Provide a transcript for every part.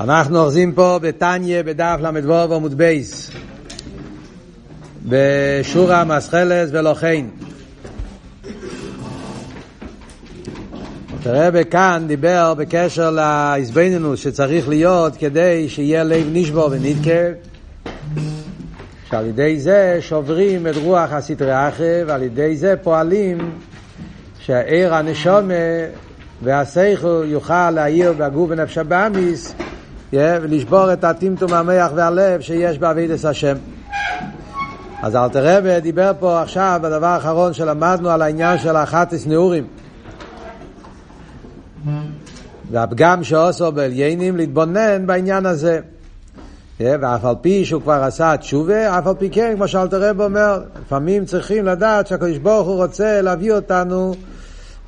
אנחנו אוחזים פה בתניא בדף ל"ו עמוד בייס בשורה מסחלס ולוכן תראה בכאן דיבר בקשר להזבנינוס שצריך להיות כדי שיהיה לב נשבור ונתקה שעל ידי זה שוברים את רוח הסטרי אחרי ועל ידי זה פועלים שהעיר הנשומה והסייכו יוכל להעיר בגוף ונפש הבאמיס ולשבור את הטמטום המח והלב שיש בעבידת השם. אז אלתר רבי דיבר פה עכשיו בדבר האחרון שלמדנו על העניין של החטס נעורים. והפגם שעושו בעליינים להתבונן בעניין הזה. ואף על פי שהוא כבר עשה תשובה, אף על פי כן, כמו שאלתר רבי אומר, לפעמים צריכים לדעת שהקדוש ברוך הוא רוצה להביא אותנו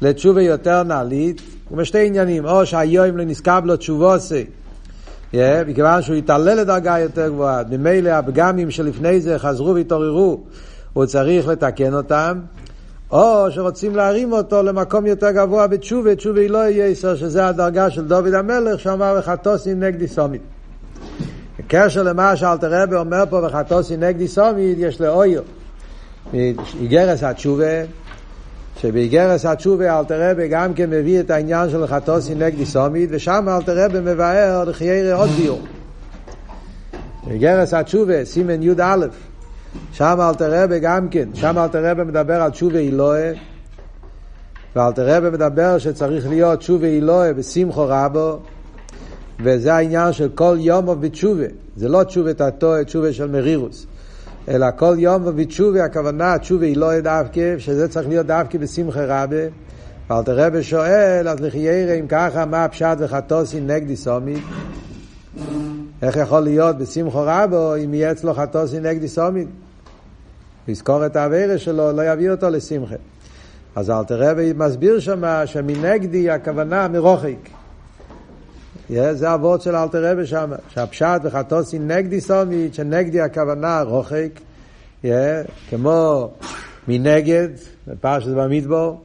לתשובה יותר נעלית, ובשתי עניינים, או שהיום לא נזכר לו תשובוסי, yeah, מכיוון שהוא התעלל לדרגה יותר גבוהה, ממילא הפגמים שלפני זה חזרו והתעוררו, הוא צריך לתקן אותם, או שרוצים להרים אותו למקום יותר גבוה בתשובה, תשובה היא לא יהיה יסר, שזה הדרגה של דוד המלך, שאמר וחטוסי נגדי סומית. בקשר למה שאלתר רבי אומר פה וחטוסי נגדי סומית, יש לאויר. איגרס התשובה, שבאיגרס התשובה אלתר רבי גם כן מביא את העניין של חטוסי נגדי סומית, ושם אלתר רבי מבאר לחיירה עוד ביור. באיגרס התשובה, סימן י"א, שם אלתר רבי גם כן, שם אלתר רבי מדבר על תשובה אילואה, ואלתר רבי מדבר שצריך להיות תשובה אילואה בשמחו רבו, וזה העניין של כל יום בתשובה, זה לא תשובה תתו, תשובה של מרירוס. אלא כל יום ובתשובה, הכוונה, תשובה היא לא דווקא, שזה צריך להיות דווקא בשמחה רבה. ואלתר רבי שואל, אז לחיירה, אם ככה, מה הפשט וחטוסי נגדי סומית? איך יכול להיות בשמחו רבו אם יהיה אצלו חטוסי נגדי סומית? לזכור את האווירה שלו, לא יביא אותו לשמחה. אז אלתר רבי מסביר שמה שמנגדי הכוונה מרוחק. זה אבות של אלתר רבי שם, שהפשט וחטוסי נגדי סומית, שנגדי הכוונה רוחק, כמו מנגד, בפרשת במדבור,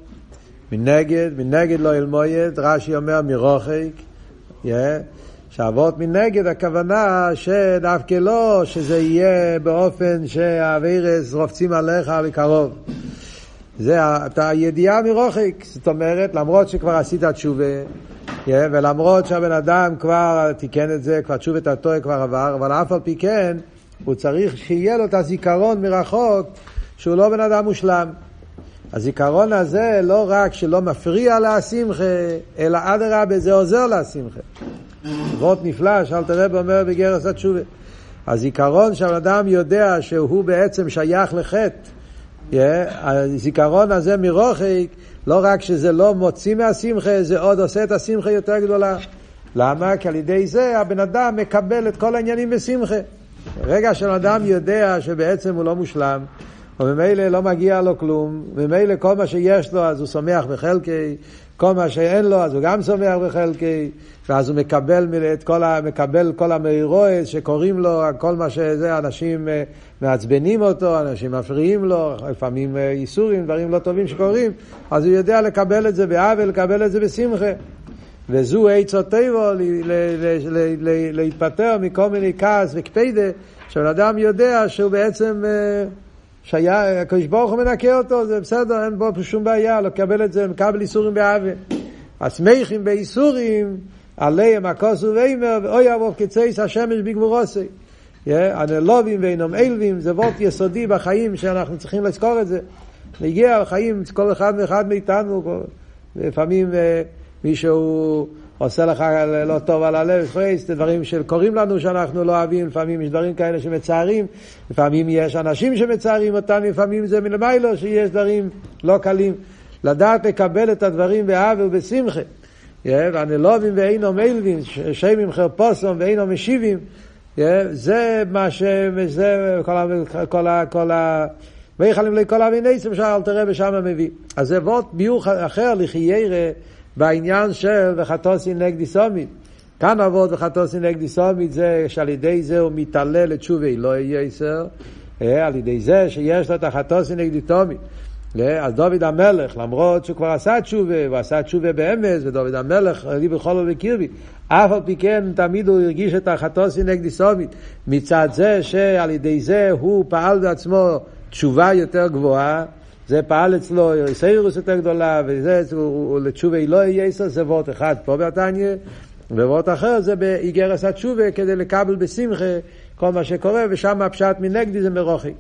מנגד, מנגד לא אלמויד, רש"י אומר מרוחק, שאבות מנגד הכוונה שדווקא לא שזה יהיה באופן שהאווירס רופצים עליך בקרוב. זה הידיעה מרוחק, זאת אומרת, למרות שכבר עשית תשובה, ולמרות שהבן אדם כבר תיקן את זה, כבר תשובת התועה כבר עבר, אבל אף על פי כן, הוא צריך שיהיה לו את הזיכרון מרחוק שהוא לא בן אדם מושלם. הזיכרון הזה לא רק שלא מפריע לשמחה, אלא אדרבה זה עוזר לשמחה. וורט נפלא שאלתר רב אומר בגרס התשובה. הזיכרון שהאדם יודע שהוא בעצם שייך לחטא, yeah, הזיכרון הזה מרוחק לא רק שזה לא מוציא מהשמחה, זה עוד עושה את השמחה יותר גדולה. למה? כי על ידי זה הבן אדם מקבל את כל העניינים בשמחה. רגע שאדם יודע שבעצם הוא לא מושלם, וממילא לא מגיע לו כלום, וממילא כל מה שיש לו אז הוא שמח בחלקי, כל מה שאין לו אז הוא גם שמח בחלקי, ואז הוא מקבל את כל, ה, מקבל כל המאירועת שקוראים לו, כל מה שזה, אנשים אה, מעצבנים אותו, אנשים מפריעים לו, לפעמים אה, איסורים, דברים לא טובים שקורים, אז הוא יודע לקבל את זה באבל, לקבל את זה בשמחה. וזו עצו טבעו להתפטר מכל מיני כעס וקפידה, שבן אדם יודע שהוא בעצם... שהקדוש ברוך הוא מנקה אותו, זה בסדר, אין בו שום בעיה, לקבל את זה, מקבל איסורים באווה. השמחים באיסורים, עליהם הכוסו ואימר, ואוי אבוב כצייס השמש בגבורוסי. הנלובים ואינם אלווים, זה וורט יסודי בחיים שאנחנו צריכים לזכור את זה. נגיע לחיים, כל אחד ואחד מאיתנו, לפעמים אה, מישהו... עושה לך לא טוב על הלב, פרייס, זה דברים שקורים לנו שאנחנו לא אוהבים, לפעמים יש דברים כאלה שמצערים, לפעמים יש אנשים שמצערים אותנו, לפעמים זה מלמיילו שיש דברים לא קלים. לדעת לקבל את הדברים באהבה ובשמחה. והנלובים ואינו מלווים, שמים חרפוסום ואינו משיבים, זה מה ש... זה כל ה... כל ה... כל ה... ויכלים לכל אביניסם שאלתר רבי שם מביא. אז זה וורט ביור אחר לחיירה בעניין של וחטוסי נגדי סומית. כאן עבוד וחטוסי נגדי סומית זה שעל ידי זה הוא מתעלה לתשובי לא יהיה יסר, אה, על ידי זה שיש לו את החטוסי נגדי תומית. אז דוד המלך, למרות שהוא כבר עשה תשובה, הוא עשה תשובה באמץ, ודוד המלך, לי בכל ובקרבי, אף על פי כן תמיד הוא הרגיש את החטוסי נגדי סובית, מצד זה שעל ידי זה הוא פעל בעצמו תשובה יותר גבוהה, זה פעל אצלו סיירוס יותר גדולה, וזה, הוא, לתשובה לא יהיה יסר, זה וורט אחד פה בתניא, וורט אחר זה באיגרס התשובה, כדי לקבל בשמחה כל מה שקורה, ושם הפשט מנגדי זה מרוחק.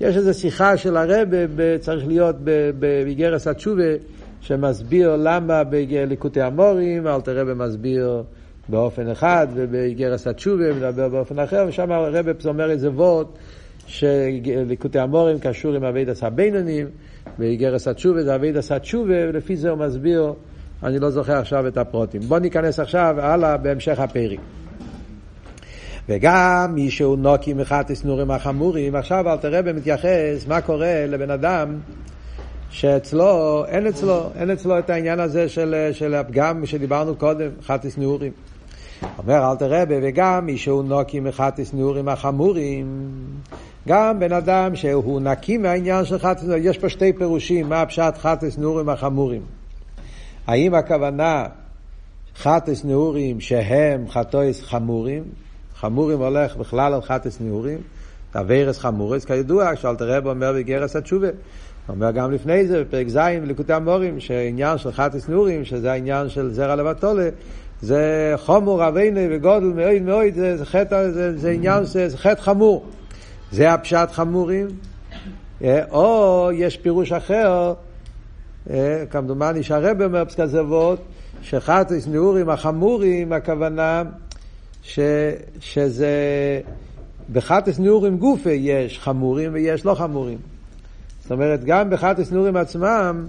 יש איזו שיחה של הרב, צריך להיות באיגרס התשובה, שמסביר למה בליקוטי המורים, אלתר רבי מסביר באופן אחד, ובאיגרס התשובה מדבר באופן אחר, ושם הרב אומר איזה וורט. שליקוטי המורים קשור עם אבידס הבינונים, ואיגרס התשובה זה אבידס התשובה, ולפי זה הוא מסביר, אני לא זוכר עכשיו את הפרוטים. בואו ניכנס עכשיו הלאה בהמשך הפרק. וגם מי שהוא נוקי מחת הסנורים החמורים, עכשיו אל תראה במתייחס מה קורה לבן אדם שאצלו, אין אצלו, אין אצלו את העניין הזה של, של הפגם שדיברנו קודם, חת הסנורים. אומר אל תראה וגם מי שהוא נוקי מחת הסנורים החמורים, גם בן אדם שהוא נקי מהעניין של חטא נורים, יש פה שתי פירושים, מה הפשט חטס נעורים החמורים. האם הכוונה חטס נעורים שהם חטויס חמורים, חמורים הולך בכלל על חטס נעורים, תווירס חמורס, כידוע, שאלתר רב אומר בגרס התשובה. אומר גם לפני זה, בפרק ז' בליקוטי המורים, שעניין של חטס נעורים, שזה העניין של זרע לבטולה, זה חומור אביינה וגודל מאוד מאוד, זה, זה, חטא, זה, זה עניין, זה, זה חטא חמור. זה הפשט חמורים, אה, או יש פירוש אחר, אה, כמדומני שהרב אומר פסקת אבות, שחטוס נעורים החמורים, הכוונה ש, שזה בחטוס נעורים גופה יש חמורים ויש לא חמורים. זאת אומרת, גם בחטוס נעורים עצמם,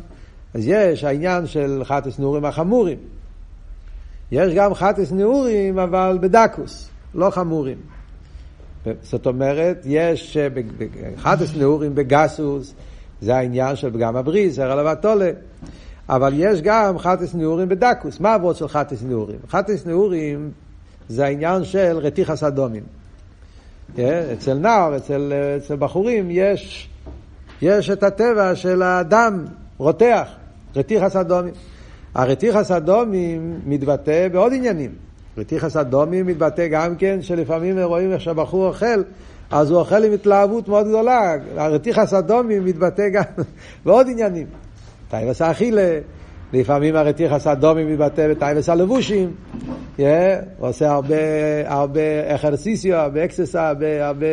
אז יש העניין של חטוס נעורים החמורים. יש גם חטוס נעורים, אבל בדקוס, לא חמורים. זאת אומרת, יש חדש נעורים בגסוס, זה העניין של פגם הבריס, זה רלוות עולה. אבל יש גם חטס נעורים בדקוס. מה העבוד של חטס נעורים? חטס נעורים זה העניין של רתיחת הדמים. אצל נער, אצל, אצל בחורים, יש, יש את הטבע של האדם רותח, רתיחת הדמים. הרתיחת הדמים מתבטא בעוד עניינים. רתיחת הדמים מתבטא גם כן שלפעמים רואים איך שהבחור אוכל, אז הוא אוכל עם התלהבות מאוד גדולה. הרתיחת הדמים מתבטא גם בעוד עניינים. תאוות האכילה, לפעמים הרתיחס אדומי מתבטא בטייבס הלבושים. Yeah, הוא עושה הרבה, הרבה אחרסיסיו, הרבה אקססה, הרבה, הרבה...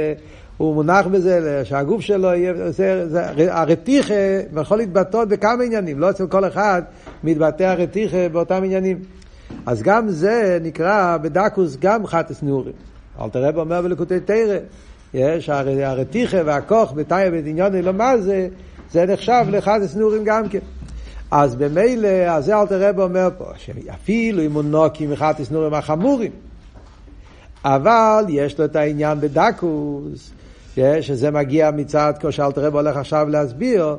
הוא מונח בזה, שהגוף שלו יהיה, זה, זה, הרתיחה יכול להתבטא בכמה עניינים, לא אצל כל אחד מתבטא הרתיחה באותם עניינים. אז גם זה נקרא בדקוס גם חטס נעורים. אל תראה אומר בלקוטי תרא, יש הרתיחה והכוח בתאי בדניון לא מה זה, זה נחשב לחטס נעורים גם כן. אז במילא, אז זה אל תראה אומר פה, שאפילו אם הוא נוקי מחטס נעורים החמורים, אבל יש לו את העניין בדקוס, שזה מגיע מצד, כמו שאלתר רב הולך עכשיו להסביר,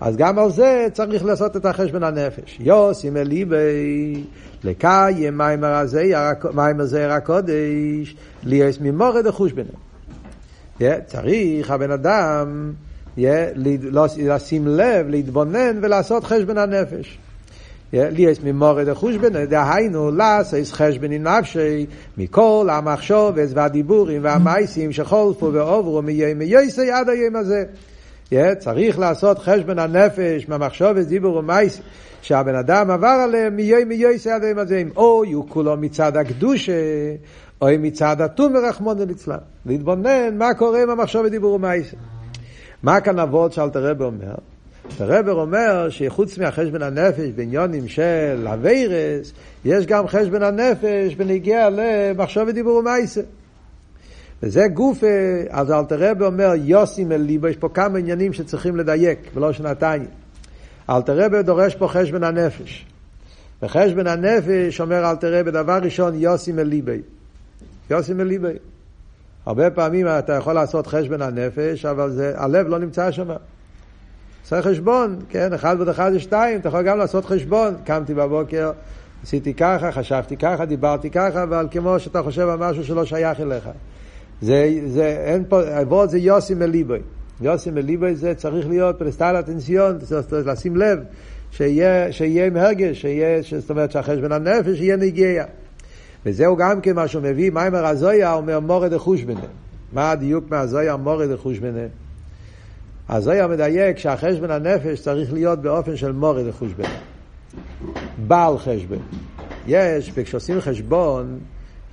אז גם על זה צריך לעשות את החשבון הנפש. יוסים אליבי, לקיים מים הזעיר הקודש, ליאס ממורד החושבנה. צריך הבן אדם לשים לב, להתבונן ולעשות חשבון הנפש. ליאס ממורד החושבנה, דהיינו לעשות חשבון נפשי מכל המחשובס והדיבורים והמייסים שחולפו ועוברו מיום יויסי עד היום הזה. צריך לעשות חשבון הנפש מהמחשבת דיבור ומייס שהבן אדם עבר עליהם מיום מיועס עד היום הזה או יהיו כולו מצד הקדושה או מצד התומר רחמון ליצלן להתבונן מה קורה עם המחשבת דיבור ומייס מה כאן אבות שאלתר רב אומר? הרבר אומר שחוץ מהחשבון הנפש בעניונים של אביירס, יש גם חשבון הנפש בנגיע למחשבת דיבור ומייסה. וזה גוף, אז אלתר רבי אומר יוסים אל ליבו, יש פה כמה עניינים שצריכים לדייק, ולא שנתיים. אלתר רבי דורש פה חשבון הנפש. וחשבון הנפש, אומר אלתר רבי, דבר ראשון, ליבי. יוסים אל ליבי. הרבה פעמים אתה יכול לעשות חשבון הנפש, אבל זה, הלב לא נמצא שם. עושה חשבון, כן, אחד ועוד אחד זה שתיים, אתה יכול גם לעשות חשבון. קמתי בבוקר, עשיתי ככה, חשבתי ככה, דיברתי ככה, אבל כמו שאתה חושב על משהו שלא שייך אליך. זה, זה, אין פה, עבוד זה יוסי מליבוי. יוסם בליבו זה צריך להיות פלסטל אטנציון, צריך לשים לב, שיהיה, שיהיה עם הרגש, שיהיה, זאת אומרת שהחשבון הנפש יהיה נגיע. וזהו גם כן מה שהוא מביא, מיימר הזויה אומר מורד החושבנה. מה הדיוק מהזויה מורד החושבנה? הזויה מדייק שהחשבון הנפש צריך להיות באופן של מורד החושבנה. בעל חשבון. יש, וכשעושים חשבון,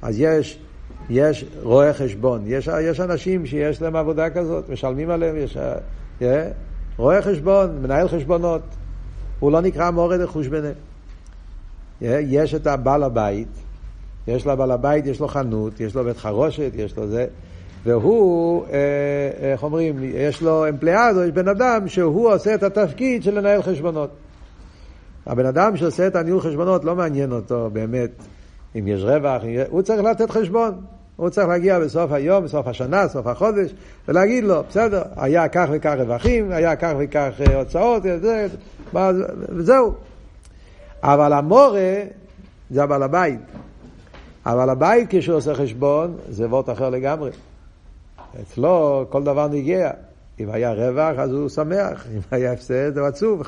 אז יש, יש רואה חשבון. יש, יש אנשים שיש להם עבודה כזאת, משלמים עליהם, יש yeah, רואה חשבון, מנהל חשבונות. הוא לא נקרא מורד חושבנה. Yeah, יש את הבעל הבית, יש לבעל הבית, יש לו חנות, יש לו בית חרושת, יש לו זה, והוא, אה, איך אומרים, יש לו אמפליאדו, יש בן אדם שהוא עושה את התפקיד של לנהל חשבונות. הבן אדם שעושה את הניהול חשבונות לא מעניין אותו באמת אם יש רווח, הוא צריך לתת חשבון. הוא צריך להגיע בסוף היום, בסוף השנה, בסוף החודש, ולהגיד לו, בסדר, היה כך וכך רווחים, היה כך וכך אה, הוצאות, זה, וזהו. אבל המורה זה הבעל הבית. אבל הבית כשהוא עושה חשבון, זה וורט אחר לגמרי. אצלו כל דבר נגיע. אם היה רווח, אז הוא שמח, אם היה הפסד, הוא עצוב.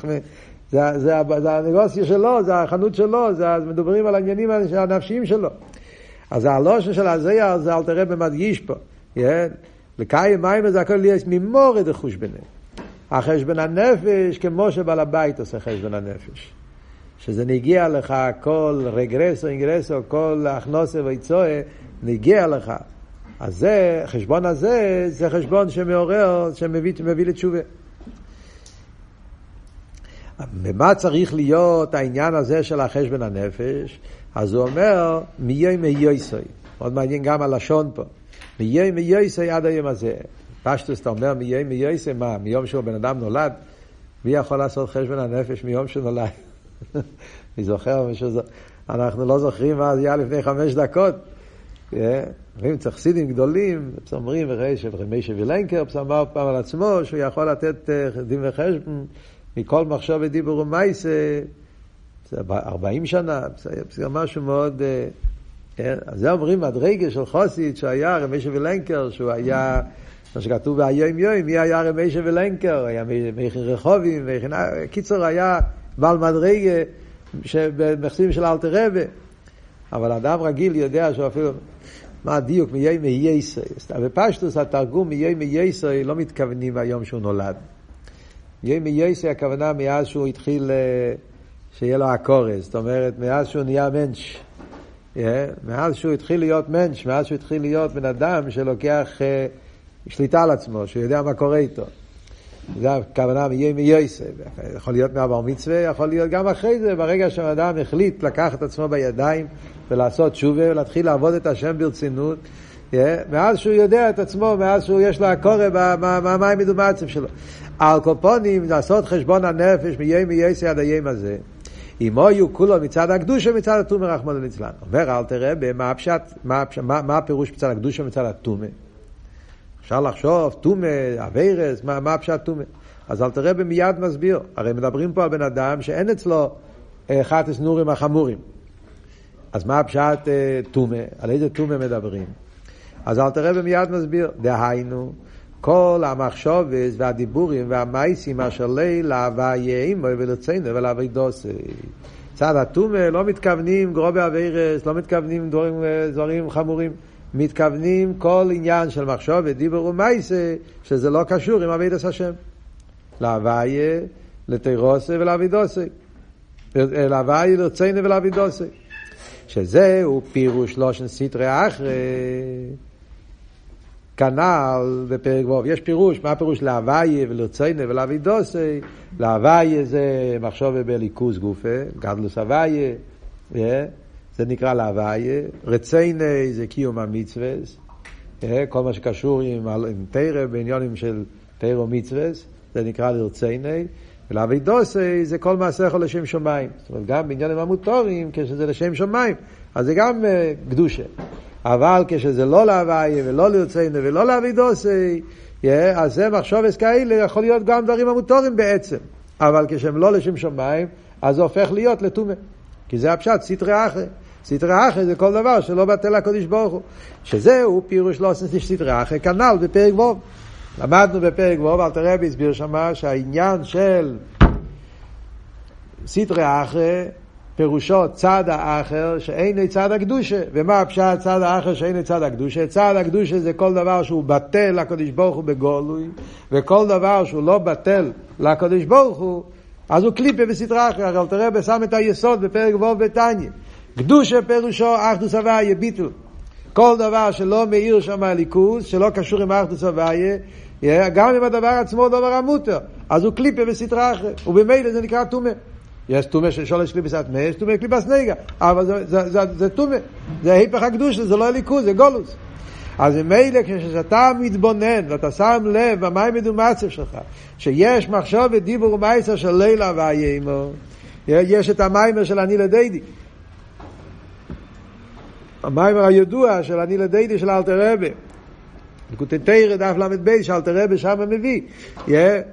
זה, זה, זה הנגוסיה שלו, זה החנות שלו, זה, מדברים על העניינים הנפשיים שלו. אז הלושן של הזייר זה אל תראה במדגיש פה. לקיים מים זה הכל יש ממורד החושבנה. החשבון הנפש כמו שבעל הבית עושה חשבון הנפש. שזה נגיע לך כל רגרסו, אינגרסו, כל הכנוסה ויצואה, נגיע לך. אז זה, חשבון הזה, זה חשבון שמעורר, שמביא לתשובה. ומה צריך להיות העניין הזה של החשבון הנפש? אז הוא אומר, מיום מייסוי. מאוד מעניין גם הלשון פה. מיום מייסוי עד היום הזה. פשטוס, אתה אומר מיום מייסוי, מה, מיום שהוא בן אדם נולד? מי יכול לעשות חשבון הנפש מיום שהוא נולד? אני זוכר, אנחנו לא זוכרים מה היה לפני חמש דקות. אומרים, צריך סידים גדולים, אומרים, של רבי שווילנקר, אמר פעם על עצמו, שהוא יכול לתת אה, דין וחשבון מכל מחשב ודיבור ומייסה, זה 40 שנה, זה משהו מאוד... כן? אז זה אומרים מדרגה של חוסיד שהיה רבי שווילנקר, שהוא היה, מה שכתוב ביום יום, מי היה רבי שווילנקר, היה מכין רחובים, קיצור היה בעל מדרגה במחסים של אלתר רבה. אבל אדם רגיל יודע שהוא אפילו, מה הדיוק, מיי מייסי. בפשטוס התרגום מיי מייסי לא מתכוונים מהיום שהוא נולד. מיי מייסי הכוונה מאז שהוא התחיל, אה, שיהיה לו הקורס, זאת אומרת, מאז שהוא נהיה מנש. Yeah, מאז שהוא התחיל להיות מנש, מאז שהוא התחיל להיות בן אדם שלוקח uh, שליטה על עצמו, שהוא יודע מה קורה איתו. זה הכוונה מיהיה מייסה. יכול להיות מהבר מצווה, יכול להיות גם אחרי זה, ברגע שהאדם החליט לקחת את עצמו בידיים ולעשות תשובה ולהתחיל לעבוד את השם ברצינות. מאז שהוא יודע את עצמו, מאז שהוא יש לו הקורא במים מדומצב שלו. על קופונים, לעשות חשבון הנפש מיום מייסה עד היום הזה. אם היו כולו מצד הקדושה מצד התומר רחמנא ליצלן. אומר אל תראה מה הפשט, מה, מה, מה הפירוש מצד הקדושה מצד התומר. אפשר לחשוב, טומא, אביירס, מה, מה הפשט טומא? אז אל תראה מיד מסביר. הרי מדברים פה על בן אדם שאין אצלו אחת הסנורים החמורים. אז מה הפשט טומא? על איזה טומא מדברים? אז אל תראה מיד מסביר. דהיינו, כל המחשובס והדיבורים והמייסים אשר ליל להוויה עמו ולרצינו ולאבידוסי. צד הטומא לא מתכוונים גרובי אביירס, לא מתכוונים דברים, דברים חמורים. מתכוונים כל עניין של מחשוב ודיבור ומייסה, שזה לא קשור עם אבידס השם. להוויה, לתירוסה ולאבידוסה. להוויה, לרצינו ולאבידוסה. שזהו פירוש לושן סטרי אחרי. כנ"ל בפרק ו', יש פירוש, מה הפירוש להוויה ולרצינו ולאבידוסי? להוויה זה מחשוב בליכוז גופה, גדלוס הוויה, זה נקרא להוויה, רצייני זה קיום המצווה, אה, כל מה שקשור עם, עם תרא, בעניונים של תרא ומצווה, זה נקרא לרצייני, ולאבידוסי זה כל מעשיך לשם שמיים. זאת אומרת, גם בעניינים המוטורים, כשזה לשם שמיים, אז זה גם uh, קדושה. אבל כשזה לא להוויה ולא לרצייני ולא לאבידוסי, אז זה מחשובס כאלה, יכול להיות גם דברים המוטורים בעצם. אבל כשהם לא לשם שמיים, אז זה הופך להיות לטומא. כי זה הפשט, סטרי אחרי. סטרא אחרי זה כל דבר שלא בטל הקודש ברוך הוא. שזהו פירוש לא עושה סטרא אחרי, כנ"ל בפרק ו'. למדנו בפרק ווב, אל תראה הסביר שמה שהעניין של סטרי אחרי פירושו צד האחר שאין צד הקדושה. ומה הפשט צד האחר שאין צד הקדושה? צד הקדושה זה כל דבר שהוא בטל לקדוש ברוך הוא בגולוי, וכל דבר שהוא לא בטל לקדוש ברוך הוא, אז הוא קליפה בסדרה אחרת. אבל תראה, בשם את היסוד בפרק ווב בתניא. קדושה פירושו אחדוס הוויה ביטול. כל דבר שלא מאיר שם הליכוז, שלא קשור עם אחדוס הוויה, גם אם הדבר עצמו דבר המותר, אז הוא קליפה בסדרה אחרת, ובמילא זה נקרא טומא. יש טומא של שולש קליפס אטמא, יש טומא קליפס נגע, אבל זה טומא, זה היפך הקדוש, זה לא ליכוז, זה גולוס. אז ממילא כשאתה מתבונן ואתה שם לב במים מדומצב שלך, שיש מחשוב ודיבור ומייסר של לילה ואיימו, יש את המיימר של אני לדידי. המיימר הידוע של אני לדידי של אלתר רבי. לקוטי תרא דף ל"ב שאלתר רבי שם מביא.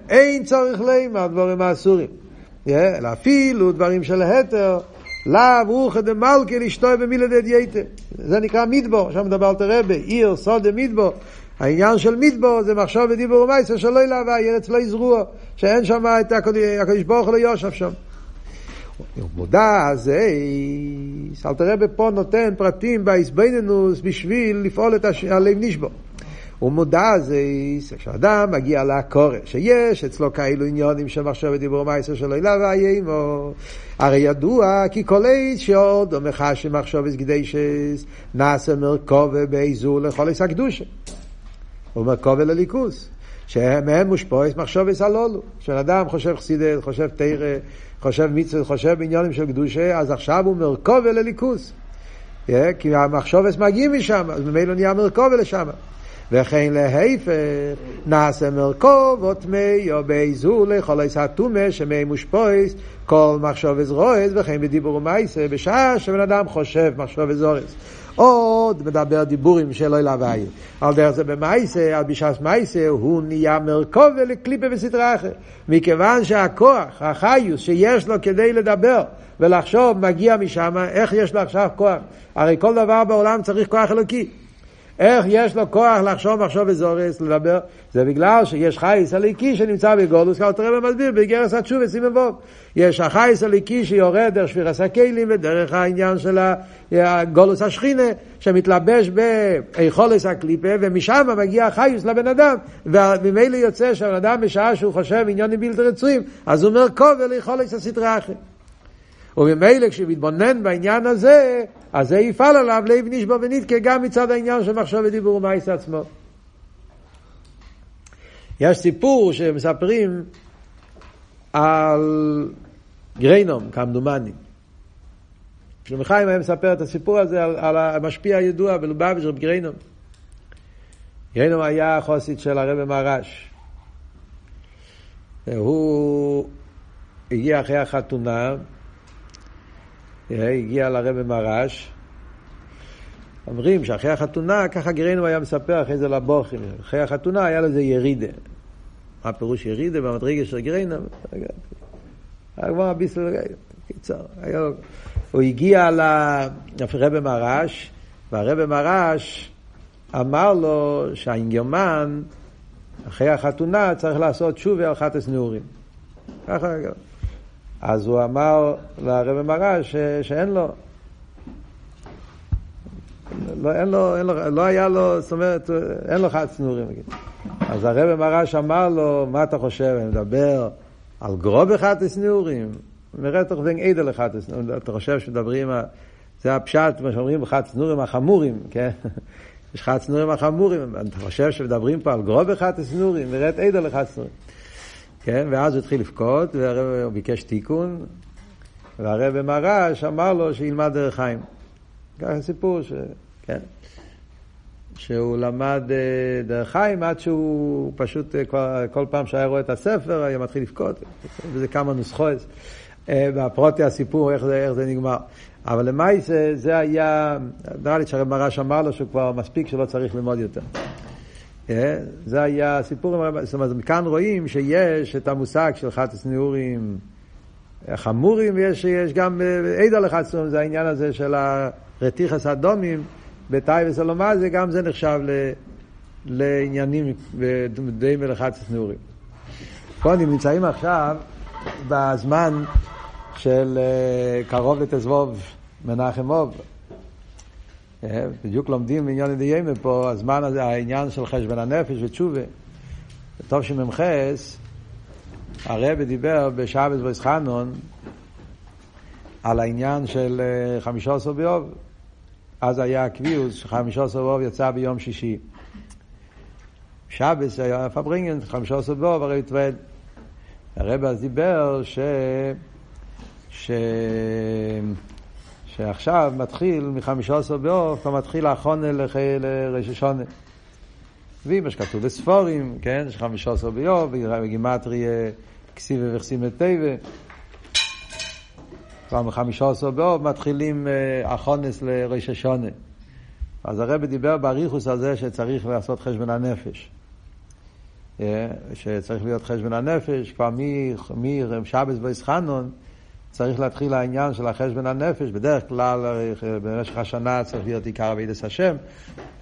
אין צורך לימה דבורים האסורים. אלא אפילו דברים של התר, לאו רוחא דמלכה לשתוי במילה דדייתא. זה נקרא מדבור, שם מדבר אלתר רבי, עיר סוד מדבור. העניין של מדבור זה מחשוב ודיבור ומייסר שלא ילווה, ארץ לא יזרוע, שאין שם את הקדוש ברוך הוא לא יושב שם. מודע זה, אלתר פה נותן פרטים באיסבנינוס בשביל לפעול את הלב נשבור. הוא מודע זה כשאדם מגיע לקורא, שיש אצלו כאלו עניונים של מחשב ודיבור מייסר שלו אליו ואיימו. הרי ידוע כי כל עץ שעוד או מחש מחשוב קדישס נעשה מרכובה באיזור לכל עץ הקדושה. הוא מרכובה לליכוס. שמהם מושפועס מחשובס הלולו. כשאדם חושב חסידת, חושב תרא, חושב מצווה, חושב בעניונים של קדושה, אז עכשיו הוא מרכובה לליכוס. כי המחשובס מגיעים משם, אז ממילא נהיה מרכובה לשם. וכן להיפך, נעשה מרכוב וטמי או באיזור לכל עשה טומא שמי מושפויס כל מחשוב וזרועס וכן בדיבור ומייסה בשעה שבן אדם חושב מחשוב וזורס. עוד מדבר דיבורים של אוי להוויה. על דרך זה במייסה, על בשעת מייסה, הוא נהיה מרכוב ולקליפה בסדרה אחרת. מכיוון שהכוח, החיוס שיש לו כדי לדבר ולחשוב, מגיע משם, איך יש לו עכשיו כוח? הרי כל דבר בעולם צריך כוח אלוקי. איך יש לו כוח לחשוב מחשוב וזורס, לדבר? זה בגלל שיש חייס הליקי שנמצא בגולוס, כאן תראה במסביר, בגרס התשובה, סימן ווב. יש החייס הליקי שיורד דרך שבירס הכלים ודרך העניין של הגולוס השכינה, שמתלבש ביכולס הקליפה, ומשם מגיע החייס לבן אדם, וממילא יוצא שהבן אדם בשעה שהוא חושב עניונים בלתי רצויים, אז הוא אומר כובל יכולס הסדרה אחרת. וממילא כשמתבונן בעניין הזה, אז זה יפעל עליו לב נשבע ונתקה גם מצד העניין של מחשב ודיבור ומייס עצמו. יש סיפור שמספרים על גריינום, כמדומני. שלומחיים היה מספר את הסיפור הזה על, על המשפיע הידוע בלובביץ' רב גריינום. גריינום היה חוסית של הרבי מרש. הוא הגיע אחרי החתונה, הגיע לרבי מרש, אומרים שאחרי החתונה, ככה גירנו היה מספר אחרי זה לבוכים, אחרי החתונה היה לו איזה ירידה. מה פירוש ירידה במדרגה של גירנו? היה כבר הביסל, קיצור, הוא הגיע לרבי מרש, והרבי מרש אמר לו שהאינגרמן, אחרי החתונה צריך לעשות שובה על חטס נעורים. ככה, אז הוא אמר לרב מרש שאין לו. לא, אין לו, אין לו, לא היה לו, זאת אומרת, אין לו חד צנורים. אז הרב מרש אמר לו, מה אתה חושב, אני מדבר על גרוב אחד צנורים? נראה תוך בין עדל אחד צנורים. אתה חושב שמדברים, זה הפשט, מה שאומרים, חד צנורים החמורים, כן? יש חד צנורים החמורים. אתה חושב שמדברים פה על גרוב אחד צנורים? נראה את עדל אחד צנורים. כן, ואז הוא התחיל לבכות, והרב ביקש תיקון, והרב מרש אמר לו שילמד דרך חיים. ככה סיפור, ש... כן. שהוא למד אה, דרך חיים עד שהוא פשוט אה, כל פעם שהיה רואה את הספר היה מתחיל לבכות, וזה כמה נוסחאות. אה, והפרוטי הסיפור, איך זה, איך זה נגמר. אבל למעשה זה היה, נראה לי שהרב מרש אמר לו שהוא כבר מספיק שלא צריך ללמוד יותר. אה? זה היה הסיפור, זאת אומרת, מכאן רואים שיש את המושג של חטס נעורים חמורים, ויש גם אה, עד על החטס זה העניין הזה של הרתיחס אדומים בתאי וסלומה, זה גם זה נחשב לעניינים די מלאכת נעורים. פה אני נמצאים עכשיו בזמן של אה, קרוב לתזבוב מנחם אוב. בדיוק לומדים בעניין דיימה פה, הזמן הזה, העניין של חשבון הנפש ותשובה. טוב שמ"חס, הרב דיבר בשבס ואיסחנון על העניין של אה, חמישה עשר באוב. אז היה הקביעוס שחמישה עשר באוב יצא ביום שישי. שבס היה פברינגן, חמישה עשר באוב, הרי התוועד. הרב אז דיבר ש... ש... שעכשיו מתחיל מחמישה עשר באוב, כבר מתחיל לח... לראש השונה. ואם יש כתוב בספורים, כן, שחמישה עשר באוב, בגימטרי כסיבה וכסימת טבע. כבר מחמישה עשר באוב מתחילים אה, החונס לראש השונה. אז הרב דיבר באריכוס על זה שצריך לעשות חשבון הנפש. אה, שצריך להיות חשבון הנפש, כבר משבס ואיסחנון צריך להתחיל העניין של החשבון הנפש, בדרך כלל אה, במשך השנה צריך להיות עיקר אבידס השם,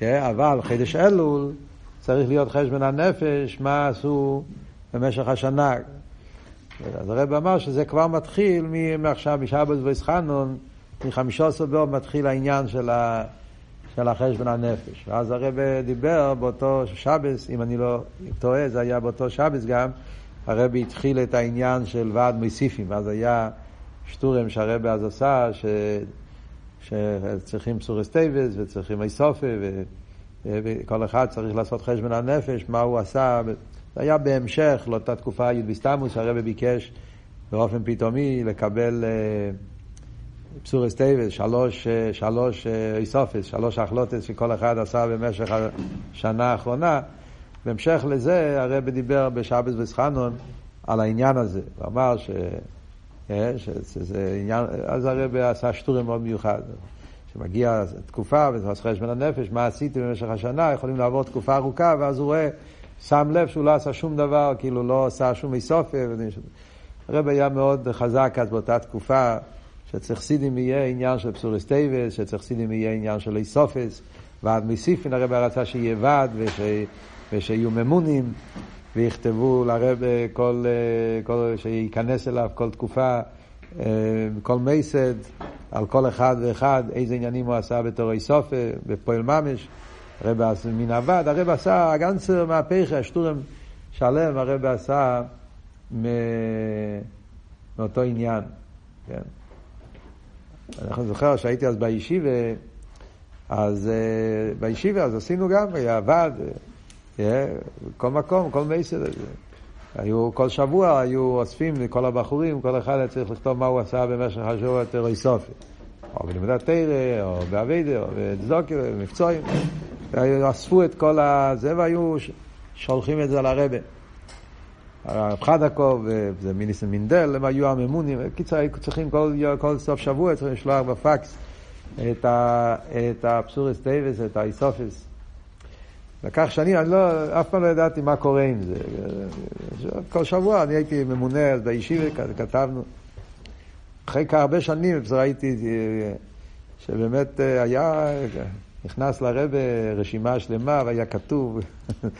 אבל חידש אלול צריך להיות חשבון הנפש, מה עשו במשך השנה. אז הרב אמר שזה כבר מתחיל מעכשיו, משבת ואיסחנון, מחמישה באור מתחיל העניין של, ה, של החשבון הנפש. ואז הרב דיבר באותו שבס, אם אני לא טועה, זה היה באותו שבס גם, הרב התחיל את העניין של ועד מוסיפים, ואז היה שטורם שהרב אז עשה, ש... שצריכים פסורס טייבס וצריכים איסופה וכל אחד צריך לעשות חשבון הנפש, מה הוא עשה. זה היה בהמשך לאותה תקופה י' בסתמוס, הרבי ביקש באופן פתאומי לקבל בשורות טובות, שלוש, אה, שלוש אה, איסופס, שלוש החלטות שכל אחד עשה במשך השנה האחרונה. בהמשך לזה הרבי דיבר בשבת ואתחנן על העניין הזה. הוא אמר ש... אה, שזה עניין, אז הרבי עשה שטורעם מאוד מיוחד. כשמגיעה תקופה ועושה חשבון הנפש, מה עשיתי במשך השנה, יכולים לעבור תקופה ארוכה, ואז הוא רואה שם לב שהוא לא עשה שום דבר, כאילו לא עשה שום איסופיה. הרב היה מאוד חזק אז באותה תקופה, שצריך סידים יהיה עניין של פסוריס טייבס, סידים יהיה עניין של איסופס, ועד מסיפין הרב רצה שיהיה ועד וש... ושיהיו ממונים, ויכתבו לרב כל, כל, שייכנס אליו כל תקופה, אה, כל מייסד, על כל אחד ואחד, איזה עניינים הוא עשה בתור איסופה, בפועל ממש. הרב מן עבד, הרב עשה גנצר מהפכה, השטורם שלם הרב עשה מאותו עניין. כן. אני זוכר שהייתי אז בישיבה, אז אה, בישיבה אז עשינו גם, היה אה, כל מקום, כל מסר. היו, כל שבוע היו אוספים לכל הבחורים, כל אחד היה צריך לכתוב מה הוא עשה במשך השבוע הטרוריסופי. או בלימוד התורה, או בעבודה, או בצדקה, במבצעים. אספו את כל הזה והיו שולחים את זה לרבי. הרב חדקוב והרב ניסן מינדל, הם היו הממונים. בקיצור, היו צריכים כל, כל סוף שבוע, צריכים לשלוח בפקס את, ה, את הבשורות טובות, את האיסופס. לקח שנים, אני לא, אף פעם לא ידעתי מה קורה עם זה. כל שבוע אני הייתי ממונה בישיבה, כתבנו. אחרי הרבה שנים ראיתי שבאמת היה נכנס לרבה רשימה שלמה והיה כתוב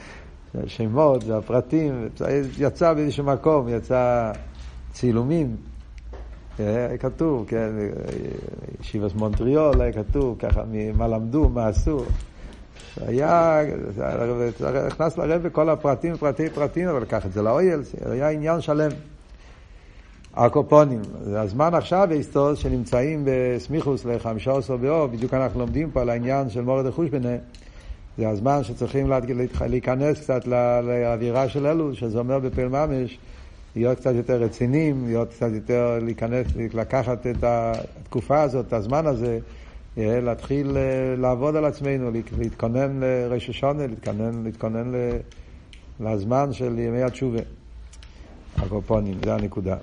שמות והפרטים, יצא באיזשהו מקום, יצא צילומים, היה כתוב, כן, ישיבת מונטריאול היה כתוב, ככה, מה למדו, מה עשו. היה, נכנס לרבה כל הפרטים, פרטי פרטים, אבל לקח את זה לאויל, היה עניין שלם. הקופונים. זה הזמן עכשיו בהיסטוריה שנמצאים בסמיכוס לחמישה עשר באור, בדיוק אנחנו לומדים פה על העניין של מורד החושבנה. זה הזמן שצריכים להיכנס קצת לאווירה של אלו, שזה אומר בפעל ממש, להיות קצת יותר רציניים, להיות קצת יותר, להיכנס, לקחת את התקופה הזאת, את הזמן הזה, להתחיל אה, לעבוד על עצמנו, להתכונן לראש השונה, להתכונן, להתכונן לזמן של ימי התשובה. הקופונים, זה הנקודה.